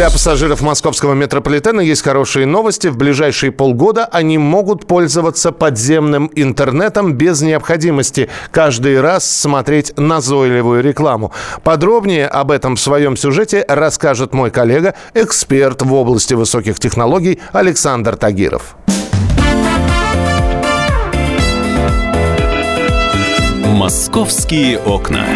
Для пассажиров московского метрополитена есть хорошие новости. В ближайшие полгода они могут пользоваться подземным интернетом без необходимости каждый раз смотреть назойливую рекламу. Подробнее об этом в своем сюжете расскажет мой коллега, эксперт в области высоких технологий Александр Тагиров. Московские окна.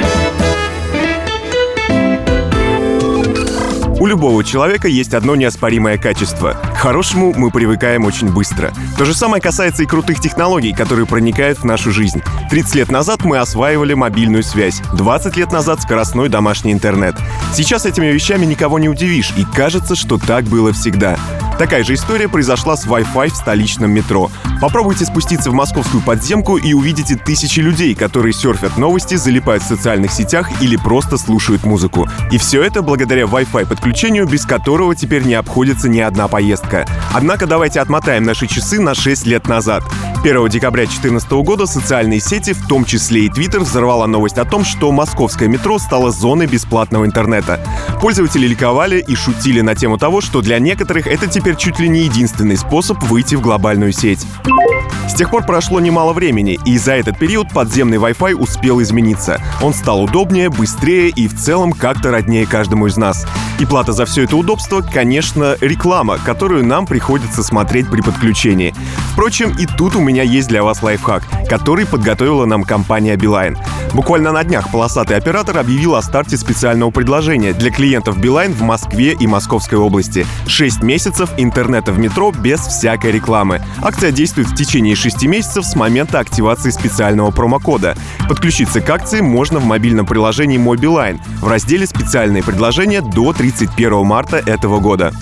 У любого человека есть одно неоспоримое качество. К хорошему мы привыкаем очень быстро. То же самое касается и крутых технологий, которые проникают в нашу жизнь. 30 лет назад мы осваивали мобильную связь, 20 лет назад скоростной домашний интернет. Сейчас этими вещами никого не удивишь, и кажется, что так было всегда. Такая же история произошла с Wi-Fi в столичном метро. Попробуйте спуститься в московскую подземку и увидите тысячи людей, которые серфят новости, залипают в социальных сетях или просто слушают музыку. И все это благодаря Wi-Fi подключению, без которого теперь не обходится ни одна поездка. Однако давайте отмотаем наши часы на 6 лет назад. 1 декабря 2014 года социальные сети, в том числе и Twitter, взорвала новость о том, что московское метро стало зоной бесплатного интернета. Пользователи ликовали и шутили на тему того, что для некоторых это теперь чуть ли не единственный способ выйти в глобальную сеть. С тех пор прошло немало времени, и за этот период подземный Wi-Fi успел измениться. Он стал удобнее, быстрее и в целом как-то роднее каждому из нас. И плата за все это удобство, конечно, реклама, которую нам приходится смотреть при подключении. Впрочем, и тут у меня есть для вас лайфхак, который подготовила нам компания Beeline. Буквально на днях полосатый оператор объявил о старте специального предложения для клиентов Beeline в Москве и Московской области. 6 месяцев интернета в метро без всякой рекламы. Акция действует в течение 6 месяцев с момента активации специального промокода. Подключиться к акции можно в мобильном приложении Мой Билайн в разделе «Специальные предложения» до 31 марта этого года.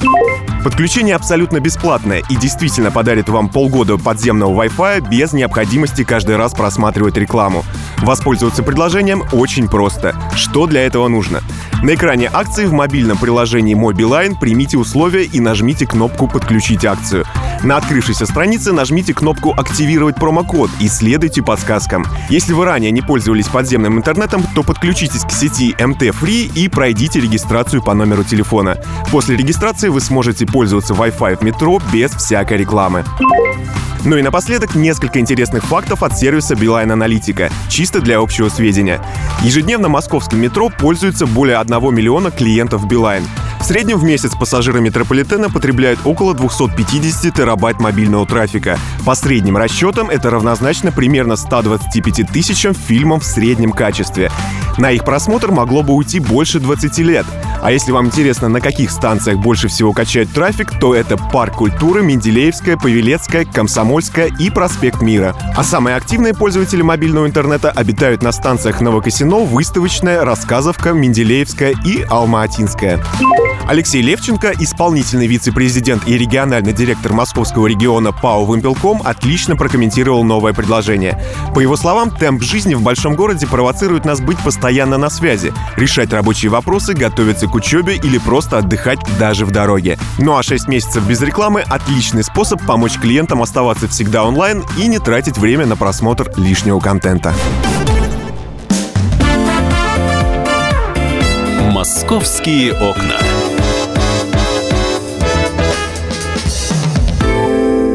Подключение абсолютно бесплатное и действительно подарит вам полгода подземного Wi-Fi без необходимости каждый раз просматривать рекламу. Воспользоваться предложением очень просто. Что для этого нужно? На экране акции в мобильном приложении Билайн примите условия и нажмите кнопку «Подключить акцию». На открывшейся странице нажмите кнопку «Активировать промокод» и следуйте подсказкам. Если вы ранее не пользовались подземным интернетом, то подключитесь к сети МТ Free и пройдите регистрацию по номеру телефона. После регистрации вы сможете пользоваться Wi-Fi в метро без всякой рекламы. Ну и напоследок несколько интересных фактов от сервиса Beeline Аналитика, чисто для общего сведения. Ежедневно московским метро пользуется более 1 миллиона клиентов Beeline. В среднем в месяц пассажиры метрополитена потребляют около 250 терабайт мобильного трафика. По средним расчетам это равнозначно примерно 125 тысячам фильмов в среднем качестве. На их просмотр могло бы уйти больше 20 лет. А если вам интересно, на каких станциях больше всего качает трафик, то это Парк культуры, Менделеевская, Павелецкая, Комсомольская и Проспект Мира. А самые активные пользователи мобильного интернета обитают на станциях Новокосино, Выставочная, Рассказовка, Менделеевская и Алма-Атинская. Алексей Левченко, исполнительный вице-президент и региональный директор московского региона ПАО «Вымпелком», отлично прокомментировал новое предложение. По его словам, темп жизни в большом городе провоцирует нас быть постоянно на связи, решать рабочие вопросы, готовиться к учебе или просто отдыхать даже в дороге. Ну а 6 месяцев без рекламы — отличный способ помочь клиентам оставаться всегда онлайн и не тратить время на просмотр лишнего контента. «Московские окна».